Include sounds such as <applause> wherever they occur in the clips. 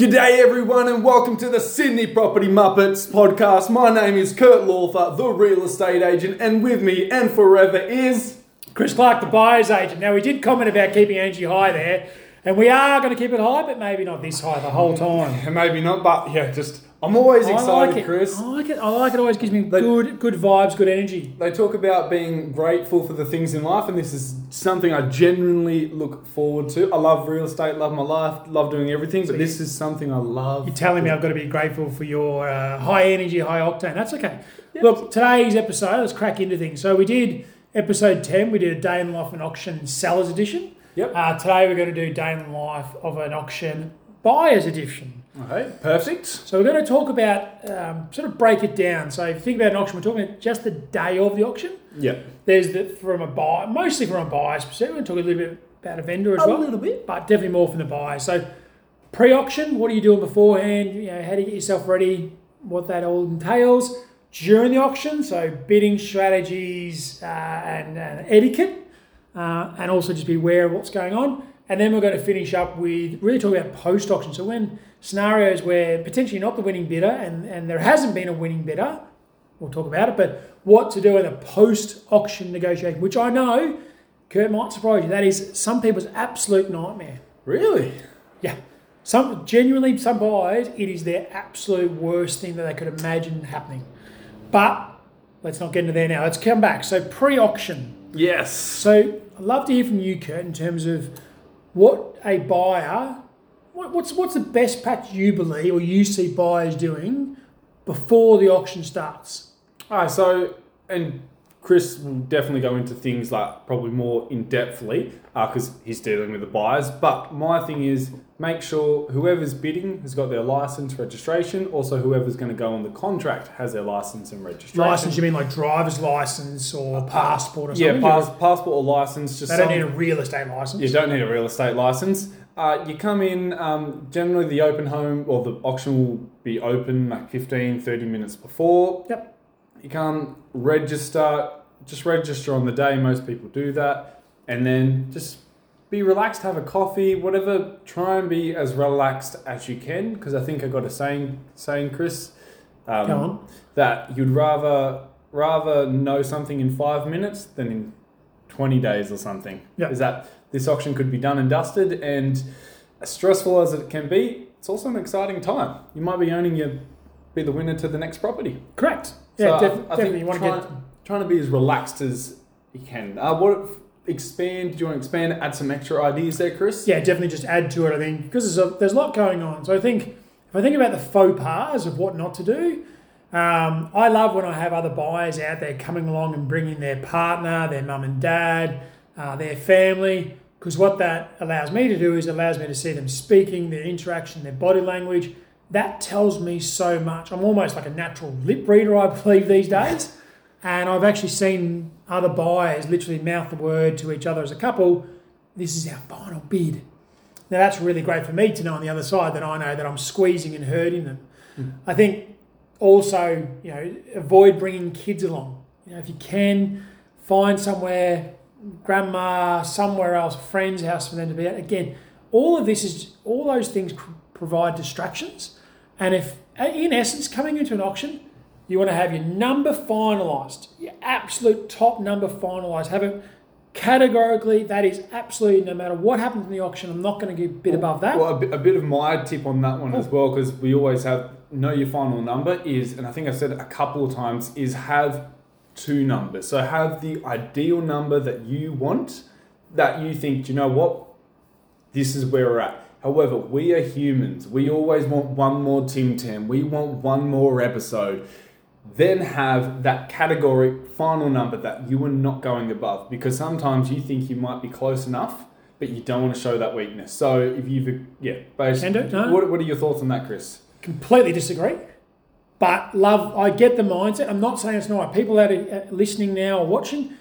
G'day everyone and welcome to the Sydney Property Muppets podcast. My name is Kurt Lawther, the real estate agent, and with me and forever is Chris Clarke, the buyer's agent. Now, we did comment about keeping energy high there, and we are going to keep it high, but maybe not this high the whole time. <laughs> maybe not, but yeah, just I'm always I excited, like it. Chris. I like it. I like it. Always gives me They- good, good vibes, good energy. They talk about being grateful for the things in life, and this is something I genuinely look forward to. I love real estate, love my life, love doing everything, but this is something I love. You're telling me I've got to be grateful for your uh, high energy, high octane. That's okay. Look, today's episode, let's crack into things. So we did episode 10, we did a day in life of an auction sellers edition. Yep. Uh, today we're going to do day in the life of an auction buyers edition. Okay, perfect. So we're going to talk about, um, sort of break it down. So if you think about an auction, we're talking about just the day of the auction. Yeah, There's the from a buy, mostly from a buyer's perspective. We'll talk a little bit about a vendor as a well, A little bit. but definitely more from the buyer. So pre-auction, what are you doing beforehand? You know, how do you get yourself ready? What that all entails during the auction. So bidding strategies uh, and, and etiquette, uh, and also just be aware of what's going on. And then we're going to finish up with really talking about post-auction. So when scenarios where potentially not the winning bidder and, and there hasn't been a winning bidder, we'll talk about it, but what to do in a post-auction negotiation, which I know, Kurt might surprise you, that is some people's absolute nightmare. Really? Yeah. Some genuinely some buyers, it is their absolute worst thing that they could imagine happening. But let's not get into there now. Let's come back. So pre-auction. Yes. So I'd love to hear from you, Kurt, in terms of what a buyer, what, what's what's the best patch you believe or you see buyers doing before the auction starts? Alright, so and Chris will definitely go into things like probably more in depthly because he's dealing with the buyers. But my thing is make sure whoever's bidding has got their license, registration. Also, whoever's going to go on the contract has their license and registration. License, you mean like driver's license or passport or yeah, something? pass, passport or license. Just They don't some- need a real estate license. You don't need a real estate license. Uh, you come in, um, generally the open home or the auction will be open like 15, 30 minutes before. Yep. You come register, just register on the day. Most people do that. And then just be relaxed, have a coffee, whatever. Try and be as relaxed as you can because I think I got a saying, saying Chris, um, that you'd rather rather know something in five minutes than in 20 days or something. Yeah. Is that this auction could be done and dusted and as stressful as it can be, it's also an exciting time. You might be owning your be the winner to the next property. Correct. Yeah, I- def- I, definitely. think You want to get. Trying to be as relaxed as you can. Uh, what expand? Do you want to expand? Add some extra ideas there, Chris? Yeah, definitely just add to it. I think because there's a, there's a lot going on. So I think if I think about the faux pas of what not to do, um, I love when I have other buyers out there coming along and bringing their partner, their mum and dad, uh, their family. Because what that allows me to do is allows me to see them speaking, their interaction, their body language. That tells me so much. I'm almost like a natural lip reader, I believe, these days. And I've actually seen other buyers literally mouth the word to each other as a couple. This is our final bid. Now that's really great for me to know on the other side that I know that I'm squeezing and hurting them. Hmm. I think also, you know, avoid bringing kids along. You know, if you can, find somewhere, grandma, somewhere else, a friend's house for them to be at. Again, all of this is all those things provide distractions. And if, in essence, coming into an auction, you want to have your number finalised, your absolute top number finalised. Have it categorically. That is absolutely no matter what happens in the auction. I'm not going to get bid above that. Well, a bit, a bit of my tip on that one as oh. well, because we always have know your final number is, and I think I've said it a couple of times, is have two numbers. So have the ideal number that you want, that you think, "Do you know what, this is where we're at. However, we are humans. We always want one more Tim Tam. We want one more episode. Then have that category final number that you are not going above because sometimes you think you might be close enough, but you don't want to show that weakness. So if you've, yeah, basically, no. what, what are your thoughts on that, Chris? completely disagree. But love, I get the mindset. I'm not saying it's not. Right. People that are uh, listening now or watching,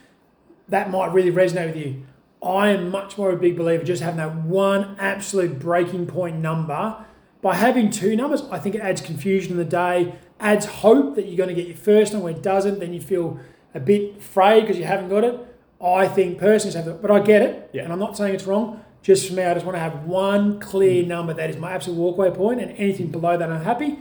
that might really resonate with you. I am much more a big believer just having that one absolute breaking point number. By having two numbers, I think it adds confusion in the day, adds hope that you're going to get your first one. When it doesn't, then you feel a bit frayed because you haven't got it. I think personally, so, but I get it, Yeah. and I'm not saying it's wrong. Just for me, I just want to have one clear mm. number that is my absolute walkway point, and anything below that, I'm happy.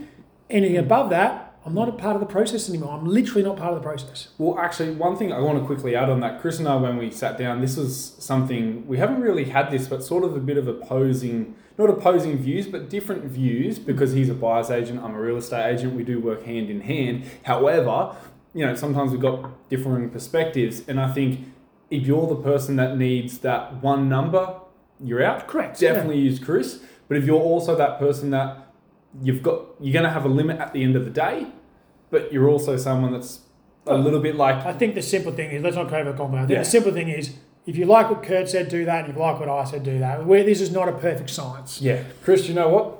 Anything mm. above that, I'm not a part of the process anymore. I'm literally not part of the process. Well, actually, one thing I want to quickly add on that, Chris and I, when we sat down, this was something we haven't really had this, but sort of a bit of opposing, not opposing views, but different views because he's a buyer's agent, I'm a real estate agent, we do work hand in hand. However, you know, sometimes we've got differing perspectives, and I think if you're the person that needs that one number, you're out. Correct. Definitely use Chris. But if you're also that person that you've got you're going to have a limit at the end of the day, but you're also someone that's a little bit like I think the simple thing is let's not over compound. I think Yeah. the simple thing is if you like what Kurt said, do that. And if you like what I said, do that. Where this is not a perfect science. yeah, Chris. You know what?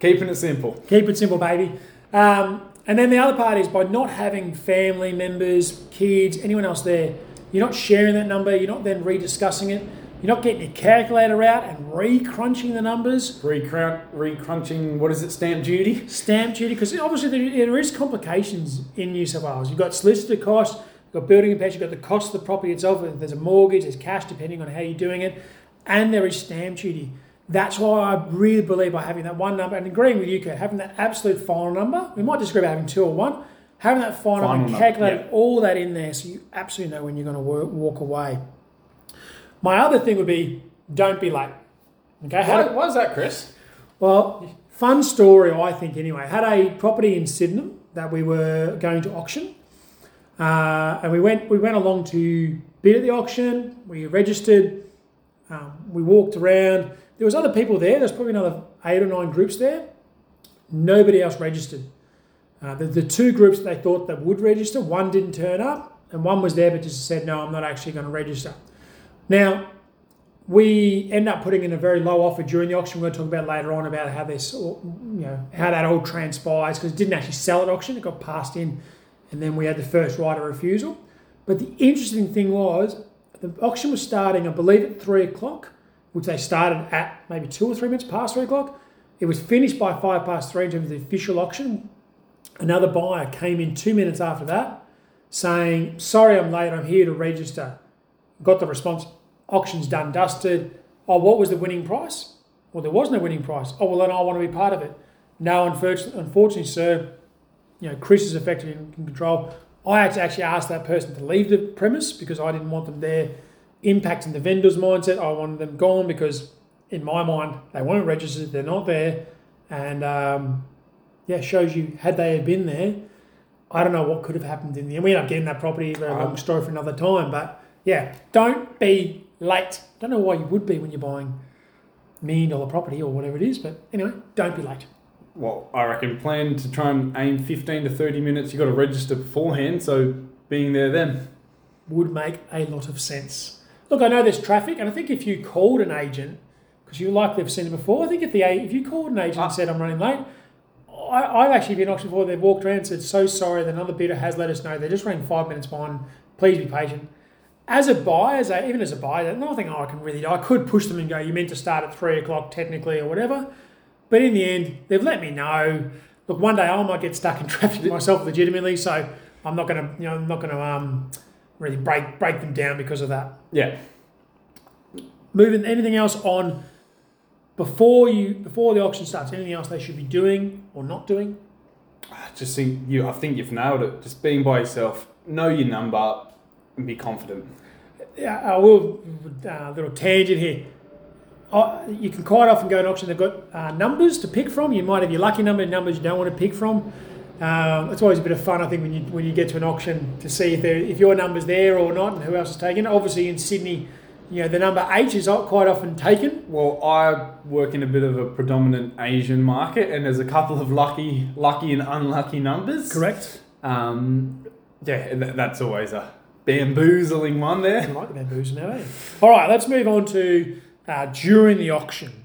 Keeping it simple. Keep it simple, baby. Um, and then the other part is by not having family members, kids, anyone else there, you're not sharing that number. You're not then rediscussing it. You're not getting your calculator out and re-crunching the numbers. Recrunch, recrunching. What is it? Stamp duty. Stamp duty, because obviously there, there is complications in New South Wales. You've got solicitor costs, you've got building impacts, you've got the cost of the property itself. There's a mortgage, there's cash depending on how you're doing it, and there is stamp duty. That's why I really believe by having that one number and agreeing with you, Kurt, having that absolute final number. We might disagree about having two or one. Having that final, Final number, and calculating yeah. all that in there, so you absolutely know when you're going to work, walk away. My other thing would be don't be late. Okay, How- Why, why is that, Chris? well, fun story, I think, anyway. Had a property in Sydenham that we were going to auction. Uh, and we went, we went along to bid at the auction. We registered. Um, we walked around. There was other people there. There's probably another eight or nine groups there. Nobody else registered. Uh, the, the two groups they thought that would register, one didn't turn up, and one was there but just said, no, I'm not actually going to register. Now, we end up putting in a very low offer during the auction. We're going to talk about later on about how this, you know, how that all transpires because it didn't actually sell at auction. It got passed in, and then we had the first right of refusal. But the interesting thing was the auction was starting, I believe, at three o'clock, which they started at maybe two or three minutes past three o'clock. It was finished by five past three in terms of the official auction. Another buyer came in two minutes after that, saying, "Sorry, I'm late. I'm here to register." Got the response, auction's done, dusted. Oh, what was the winning price? Well, there was no winning price. Oh, well, then I want to be part of it. No, unfortunately, unfortunately sir, you know, Chris is effectively in control. I had to actually ask that person to leave the premise because I didn't want them there impacting the vendor's mindset. I wanted them gone because, in my mind, they weren't registered, they're not there. And um, yeah, shows you, had they have been there, I don't know what could have happened in the end. We end up getting that property, very long Um, story for another time. But yeah, don't be late. Don't know why you would be when you're buying million dollar property or whatever it is, but anyway, don't be late. Well, I reckon plan to try and aim 15 to 30 minutes. You've got to register beforehand, so being there then. Would make a lot of sense. Look, I know there's traffic, and I think if you called an agent, because you likely have seen it before, I think if the if you called an agent Ah. and said I'm running late, I, I've actually been auctioned before. They've walked around and said, "So sorry, that another bidder has let us know they're just running five minutes behind. Please be patient." As a buyer, as a, even as a buyer, nothing I can really do. I could push them and go, "You meant to start at three o'clock technically or whatever," but in the end, they've let me know. Look, one day I might get stuck in <laughs> traffic myself legitimately, so I'm not gonna, you know, I'm not gonna um, really break break them down because of that. Yeah. Moving anything else on before you before the auction starts? Anything else they should be doing or not doing? I just think you. I think you've nailed it. Just being by yourself, know your number, and be confident. Yeah, I will. Uh, little tangent here. Uh, you can quite often go to an auction. They've got uh, numbers to pick from. You might have your lucky number, numbers you don't want to pick from. Um, it's always a bit of fun, I think, when you when you get to an auction to see if if your number's there or not, and who else is taken. Obviously, in Sydney, you know the number H is quite often taken. Well, I work in a bit of a predominant Asian market, and there's a couple of lucky, lucky and unlucky numbers. Correct. Um, yeah, th- that's always a bamboozling one I there. like the bamboos now, eh? All right, let's move on to uh, during the auction.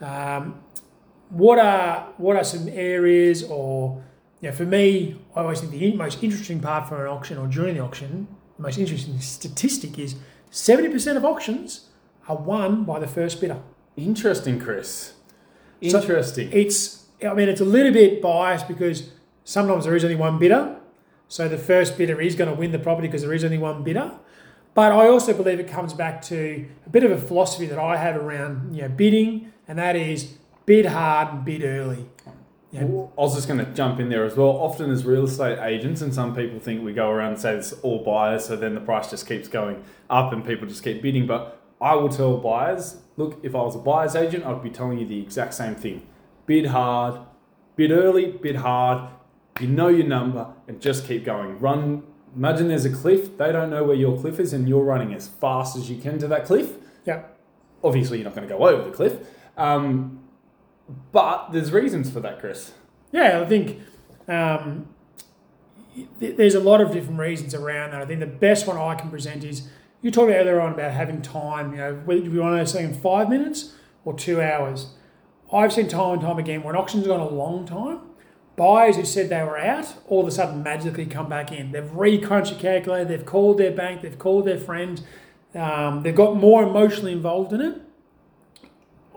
Um, what are what are some areas or yeah, for me, I always think the most interesting part for an auction or during the auction, the most interesting statistic is seventy percent of auctions are won by the first bidder. Interesting, Chris. So- Interesting. It's I mean it's a little bit biased because sometimes there is only one bidder, so the first bidder is going to win the property because there is only one bidder. But I also believe it comes back to a bit of a philosophy that I have around you know bidding, and that is bid hard and bid early. Yeah. Well, I was just going to jump in there as well. Often, as real estate agents, and some people think we go around and say it's all buyers, so then the price just keeps going up and people just keep bidding. But I will tell buyers look, if I was a buyer's agent, I'd be telling you the exact same thing bid hard, bid early, bid hard, you know your number, and just keep going. Run. Imagine there's a cliff, they don't know where your cliff is, and you're running as fast as you can to that cliff. Yeah. Obviously, you're not going to go over the cliff. Um, but there's reasons for that, Chris. Yeah, I think um, th- there's a lot of different reasons around that. I think the best one I can present is you talked earlier on about having time. You know, whether you want to say in five minutes or two hours. I've seen time and time again when auctions gone a long time, buyers who said they were out all of a sudden magically come back in. They've recrunched a calculator, they've called their bank, they've called their friend, um, they've got more emotionally involved in it.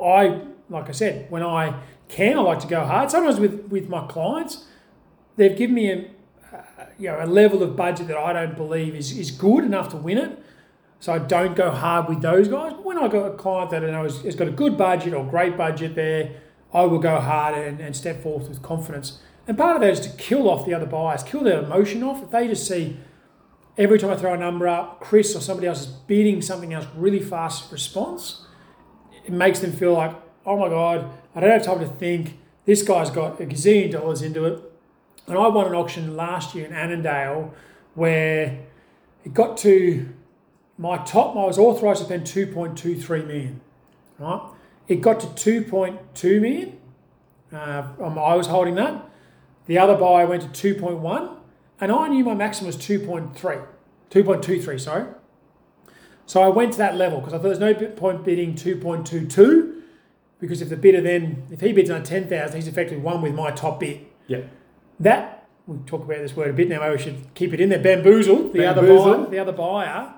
I, like I said, when I can, I like to go hard. Sometimes with, with my clients, they've given me a, you know, a level of budget that I don't believe is, is good enough to win it. So I don't go hard with those guys. But when I got a client that I know has, has got a good budget or great budget there, I will go hard and, and step forth with confidence. And part of that is to kill off the other buyers, kill their emotion off. If they just see every time I throw a number up, Chris or somebody else is bidding something else really fast response, it makes them feel like, oh my God, I don't have time to think. This guy's got a gazillion dollars into it. And I won an auction last year in Annandale where it got to my top, I was authorised to spend 2.23 million, right? It got to 2.2 million. Uh, um, I was holding that. The other buyer went to 2.1, and I knew my maximum was 2.3, 2.23, sorry. So I went to that level because I thought there's no point bidding 2.22 because if the bidder then, if he bids on 10,000, he's effectively won with my top bid. Yeah. That, we talk about this word a bit now, maybe we should keep it in there, bamboozled, the other buyer, the other buyer.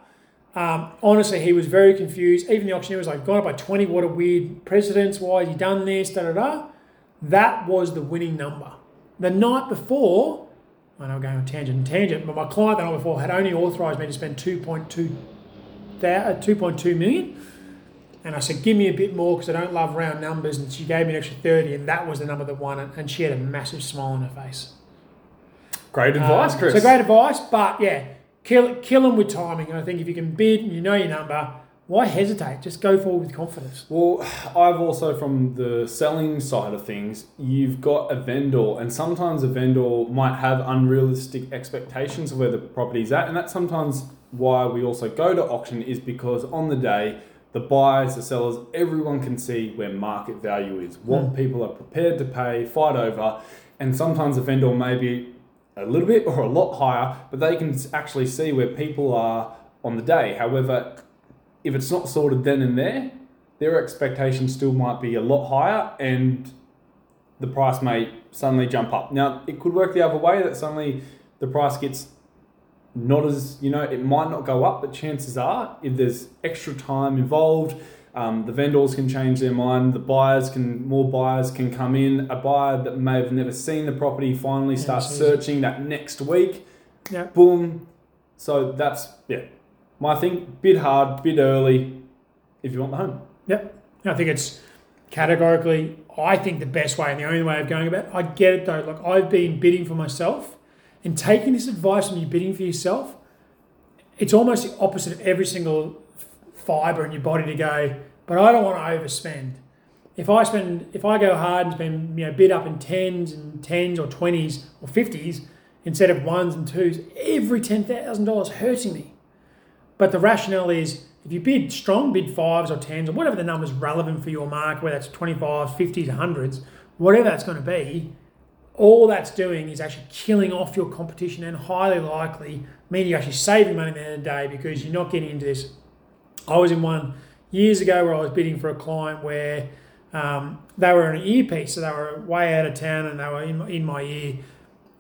Um, honestly, he was very confused. Even the auctioneer was like, gone up by 20, what a weird precedence, why has he done this, da da da. That was the winning number. The night before, I know I'm going on tangent and tangent, but my client the night before had only authorised me to spend 2.2 thou- uh, 2.2 million. And I said, give me a bit more because I don't love round numbers. And she gave me an extra 30, and that was the number that won it. And she had a massive smile on her face. Great advice, Um, Chris. So great advice, but yeah, kill kill them with timing. And I think if you can bid and you know your number, why hesitate? Just go forward with confidence. Well, I've also, from the selling side of things, you've got a vendor, and sometimes a vendor might have unrealistic expectations of where the property's at, and that's sometimes why we also go to auction, is because on the day, the buyers, the sellers, everyone can see where market value is, what Mm. people are prepared to pay, fight over, and sometimes a vendor may be a little bit or a lot higher, but they can actually see where people are on the day. However, if it's not sorted then and there, their expectations still might be a lot higher and the price may suddenly jump up. Now, it could work the other way that suddenly the price gets not as, you know, it might not go up, but chances are, if there's extra time involved, um, the vendors can change their mind, the buyers can, more buyers can come in. A buyer that may have never seen the property finally starts searching that next week, Yeah. boom. So that's, yeah, my thing, bid hard, bid early if you want the home. Yep. I think it's categorically, I think the best way and the only way of going about it. I get it though. Like I've been bidding for myself and taking this advice from you bidding for yourself, it's almost the opposite of every single fibre in your body to go, but I don't want to overspend. If I spend, if I go hard and spend, you know, bid up in tens and tens or twenties or fifties instead of ones and twos, every ten thousand dollars hurting me. But the rationale is if you bid strong, bid fives or tens or whatever the number's relevant for your market, whether that's 25s, 50s, 100s, whatever that's going to be, all that's doing is actually killing off your competition and highly likely meaning you're actually saving money at the end of the day because you're not getting into this. I was in one years ago where I was bidding for a client where um, they were in an earpiece, so they were way out of town and they were in, in my ear.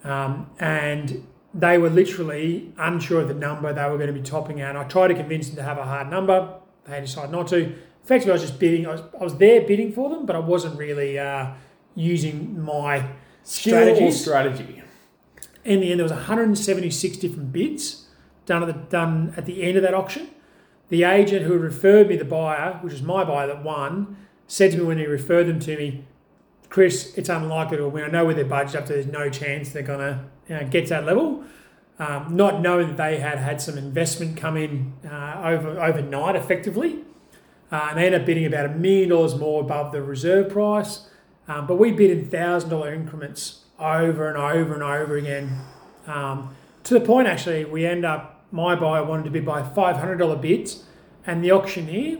Um, and they were literally unsure of the number they were going to be topping out. I tried to convince them to have a hard number. They decided not to. Effectively, I was just bidding. I was, I was there bidding for them, but I wasn't really uh, using my Skill strategy. In the end, there was 176 different bids, done at the done at the end of that auction. The agent who had referred me the buyer, which was my buyer that won, said to me when he referred them to me, Chris, it's unlikely to win. I know with their budget up to there's no chance they're gonna you know, get to that level. Um, not knowing that they had had some investment come in uh, over overnight, effectively, uh, and they ended up bidding about a million dollars more above the reserve price. Um, but we bid in thousand dollar increments over and over and over again, um, to the point actually we end up my buyer wanted to bid by five hundred dollar bids, and the auctioneer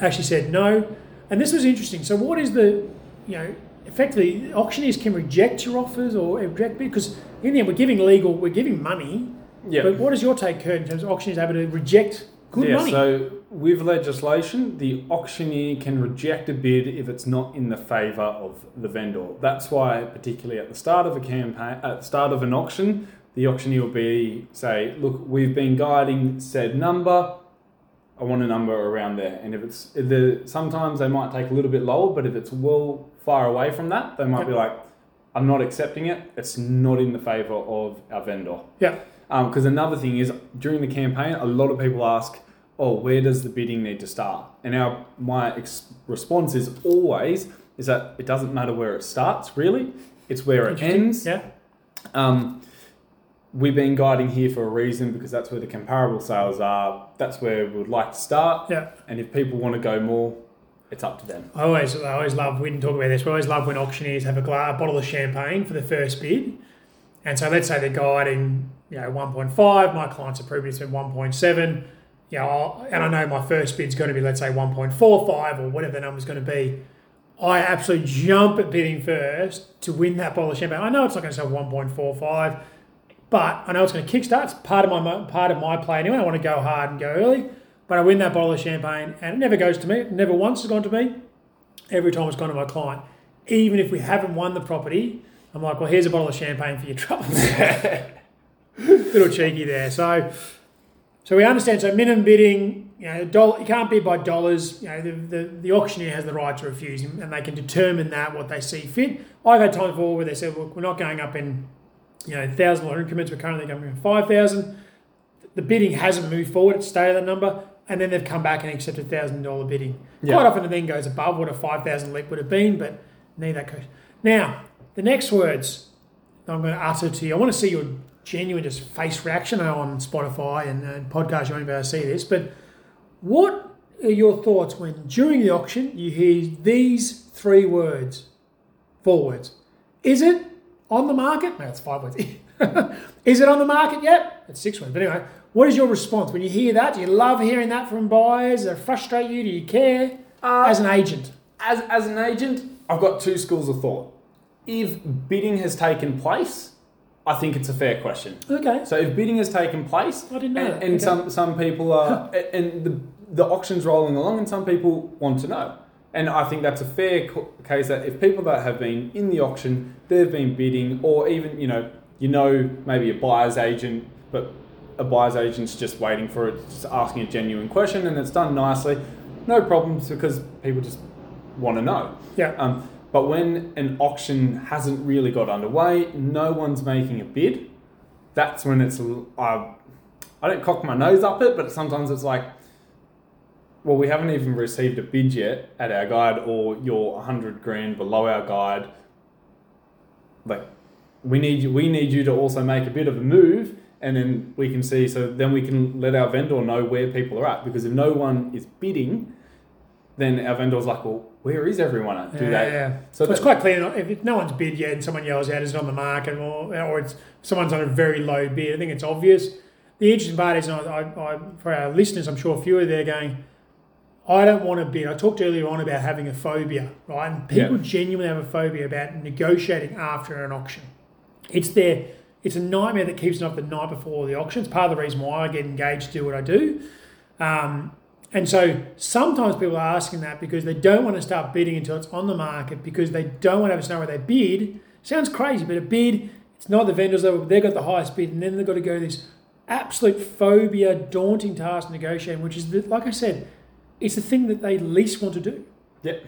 actually said no. And this was interesting. So what is the you know effectively auctioneers can reject your offers or reject because in the end we're giving legal we're giving money. Yeah. But what is your take, Kurt, in terms of auctioneers able to reject good yeah, money? so with legislation, the auctioneer can reject a bid if it's not in the favour of the vendor. That's why, particularly at the start of a campaign, at the start of an auction, the auctioneer will be say, "Look, we've been guiding said number. I want a number around there." And if it's if the, sometimes they might take a little bit lower, but if it's well far away from that, they might be like, "I'm not accepting it. It's not in the favour of our vendor." yeah. Because another thing is during the campaign, a lot of people ask, "Oh, where does the bidding need to start?" And our my ex- response is always is that it doesn't matter where it starts. Really, it's where it ends. Yeah. Um, we've been guiding here for a reason because that's where the comparable sales are. That's where we would like to start. Yeah. And if people want to go more, it's up to them. I always, I always love. We didn't talk about this. We always love when auctioneers have a, gla- a bottle of champagne for the first bid, and so let's say they're guiding, you know, one point five. My client's approved it's at one point seven. You know, I'll- and I know my first bid's going to be, let's say, one point four five or whatever the number's going to be. I absolutely jump at bidding first to win that bottle of champagne. I know it's not going to sell one point four five, but I know it's going to kickstart. It's part of my part of my play anyway. I want to go hard and go early, but I win that bottle of champagne, and it never goes to me. It never once has gone to me. Every time it's gone to my client. Even if we haven't won the property, I'm like, well, here's a bottle of champagne for your troubles. <laughs> Little cheeky there. So, so we understand. So minimum bidding, you know, dollar, you can't bid by dollars. You know, the, the, the auctioneer has the right to refuse, and they can determine that what they see fit. I've had times before where they said, look, we're not going up in, you know, thousand dollar increments. We're currently going in five thousand. The bidding hasn't moved forward. It's stayed at that number, and then they've come back and accepted thousand dollar bidding. Yeah. Quite often, it then goes above what a five thousand leap would have been, but neither that goes. Now, the next words that I'm going to utter to you. I want to see your genuine just face reaction on Spotify and, and podcast. You won't be able to see this, but what are your thoughts when during the auction you hear these three words, four words? Is it on the market? No, it's five words. <laughs> is it on the market yet? It's six words. But anyway, what is your response when you hear that? Do you love hearing that from buyers? Does it frustrate you? Do you care uh, as an agent? As, as an agent, I've got two schools of thought. If bidding has taken place, I think it's a fair question. Okay. So if bidding has taken place, I didn't know and, and Okay. some some people are, <laughs> and the the auction's rolling along, and some people want to know. And I think that's a fair case that if people that have been in the auction, they've been bidding, or even you know, you know, maybe a buyer's agent, but a buyer's agent's just waiting for it, just asking a genuine question, and it's done nicely, no problems because people just want to know. Yeah. Um, but when an auction hasn't really got underway, no one's making a bid. That's when it's. I, I don't cock my nose up it, but sometimes it's like, well, we haven't even received a bid yet at our guide, or you're 100 grand below our guide. Like, we need you. We need you to also make a bit of a move, and then we can see. So then we can let our vendor know where people are at. Because if no one is bidding, then our vendor's like, well, where is everyone at? Do yeah, they? yeah. So So it's quite clear. If no one's bid yet and someone yells out, "Is it on the market?" or, or it's someone's on a very low bid, I think it's obvious. The interesting part is, I, I, for our listeners, I'm sure a few are there going, I don't want to bid. I talked earlier on about having a phobia, right? And people Yeah. genuinely have a phobia about negotiating after an auction. It's their, it's a nightmare that keeps them up the night before the auction. It's part of the reason why I get engaged to do what I do. Um, and so sometimes people are asking that because they don't want to start bidding until it's on the market because they don't want to have a scenario where they bid. Sounds crazy, but a bid, it's not the vendors level, they've got the highest bid, and then they've got to go this absolute phobia, daunting task negotiating, which is, like I said, it's the thing that they least want to do. Yep.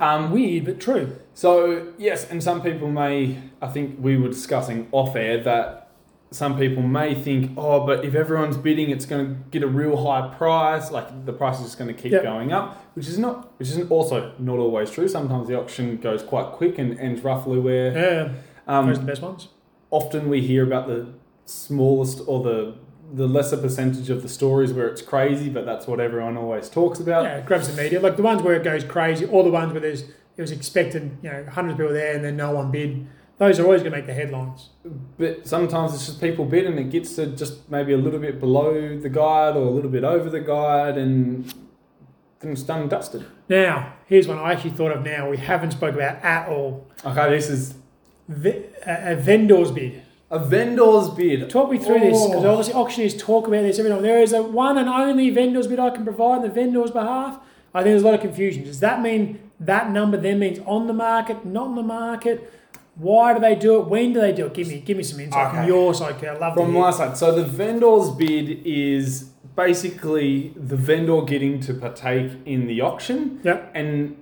Um, Weird, but true. so yes, and some people may. I think we were discussing off air that some people may think, oh, but if everyone's bidding, it's going to get a real high price. Like the price is just going to keep Yep. going up, which is not, which isn't also not always true. Sometimes the auction goes quite quick and ends roughly where. Yeah, Um, those the best ones. often we hear about the smallest or the the lesser percentage of the stories where it's crazy, but that's what everyone always talks about. Yeah, it grabs the media. Like the ones where it goes crazy, or the ones where there's it was expected, you know, hundreds of people there and then no one bid. Those are always going to make the headlines. But sometimes it's just people bid and it gets to just maybe a little bit below the guide or a little bit over the guide and things done and dusted. Now, here's one I actually thought of. Now we haven't spoke about at all. Okay, this is a vendor's bid. A vendor's bid. Talk me through this because Oh. obviously auctioneers talk about this every time. There is a one and only vendor's bid I can provide on the vendor's behalf. I think there's a lot of confusion. Does that mean that number then means on the market, not on the market? Why do they do it? When do they do it? Give me, give me some insight from Okay. your side. 'cause I'd love From my side, so the vendor's bid is basically the vendor getting to partake in the auction. Yep. And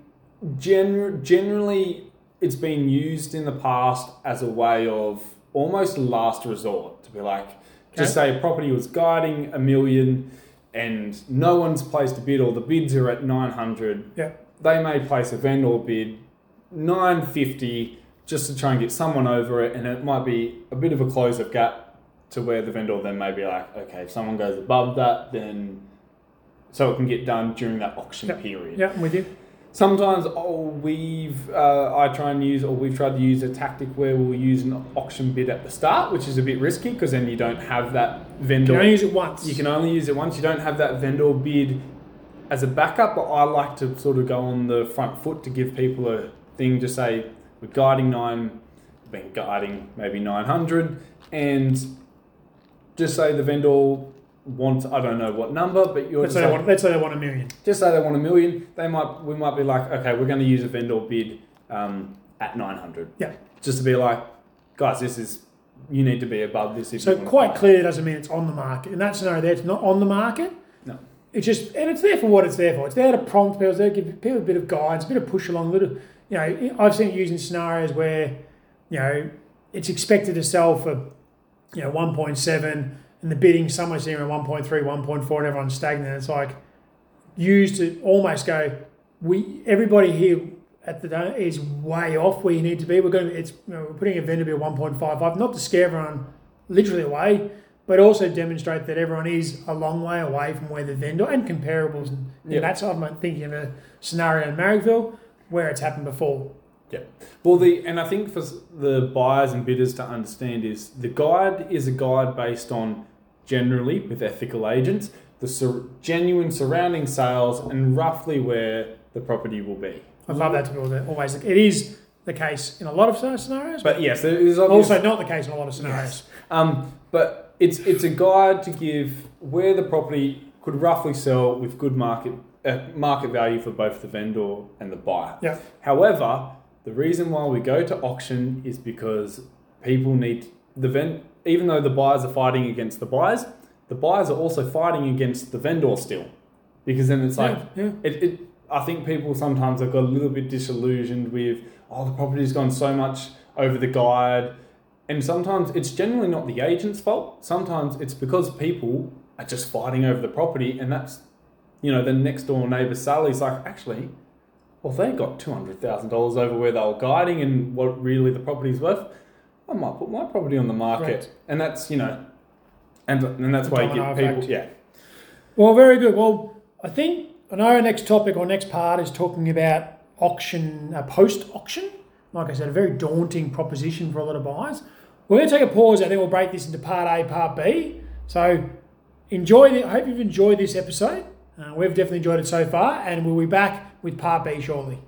gen- generally, it's been used in the past as a way of almost last resort to be like, just say a property was guiding a million and no one's placed a bid or the bids are at 900. Yep. They may place a vendor bid 950 just to try and get someone over it and it might be a bit of a close of gap to where the vendor then may be like, okay, if someone goes above that, then so it can get done during that auction Yep. period. Yeah, I'm with you. Sometimes oh, we've uh, I try and use or we've tried to use a tactic where we'll use an auction bid at the start, which is a bit risky because then you don't have that You vendor. can only use it once. You can only use it once. You don't have that vendor bid as a backup. But I like to sort of go on the front foot to give people a thing to say we're guiding nine, we've been guiding maybe nine hundred, and just say the vendor wants I don't know what number, but you're Let's just say, they like, want, let's say they want a million. just say they want a million, they might we might be like, okay, we're going to use a vendor bid um, at nine hundred. Yeah. Just to be like, guys, this is you need to be above this. So quite clear doesn't mean it's on the market. In that scenario, there it's not on the market. No. It's just and it's there for what it's there for. It's there to prompt people, it's there to give people a bit of guidance, a bit of push along, a little. You know, I've seen it used in scenarios where, you know, it's expected to sell for, you know, one point seven, and the bidding somewhere sitting around 1.3, 1.4, and everyone's stagnant. It's like used to almost go, we everybody here at the day is way off where you need to be. We're going to it's you know, we're putting a vendor bill 1.55, not to scare everyone literally away, but also demonstrate that everyone is a long way away from where the vendor and comparables. And Yep. that's I'm thinking of a scenario in Marrickville where it's happened before. Yeah. Well, the and I think for the buyers and bidders to understand is the guide is a guide based on generally with ethical agents the sur- genuine surrounding sales and roughly where the property will be. I love that to be always. It is the case in a lot of scenarios, but But yes, there is also not the case in a lot of scenarios. Um, but it's it's a guide to give where the property could roughly sell with good market uh, market value for both the vendor and the buyer. Yeah. However, the reason why we go to auction is because people need the vend even though the buyers are fighting against the buyers, the buyers are also fighting against the vendor still, because then it's like yeah, yeah. it, it I think people sometimes have got a little bit disillusioned with oh the property's gone so much over the guide. And sometimes it's generally not the agent's fault. Sometimes it's because people are just fighting over the property and that's you know the next door neighbour Sally's like actually well they got $200,000 over where they were guiding and what really the property's worth I might put my property on the market Correct. and that's you know and, and that's why you get people effect. yeah Well, very good. Well, I think I know our next topic or next part is talking about auction, uh, post auction. Like I said, a very daunting proposition for a lot of buyers. We're going to take a pause and then we'll break this into part A, part B. So enjoy. The, I hope you've enjoyed this episode. Uh, we've definitely enjoyed it so far, and we'll be back with part B shortly.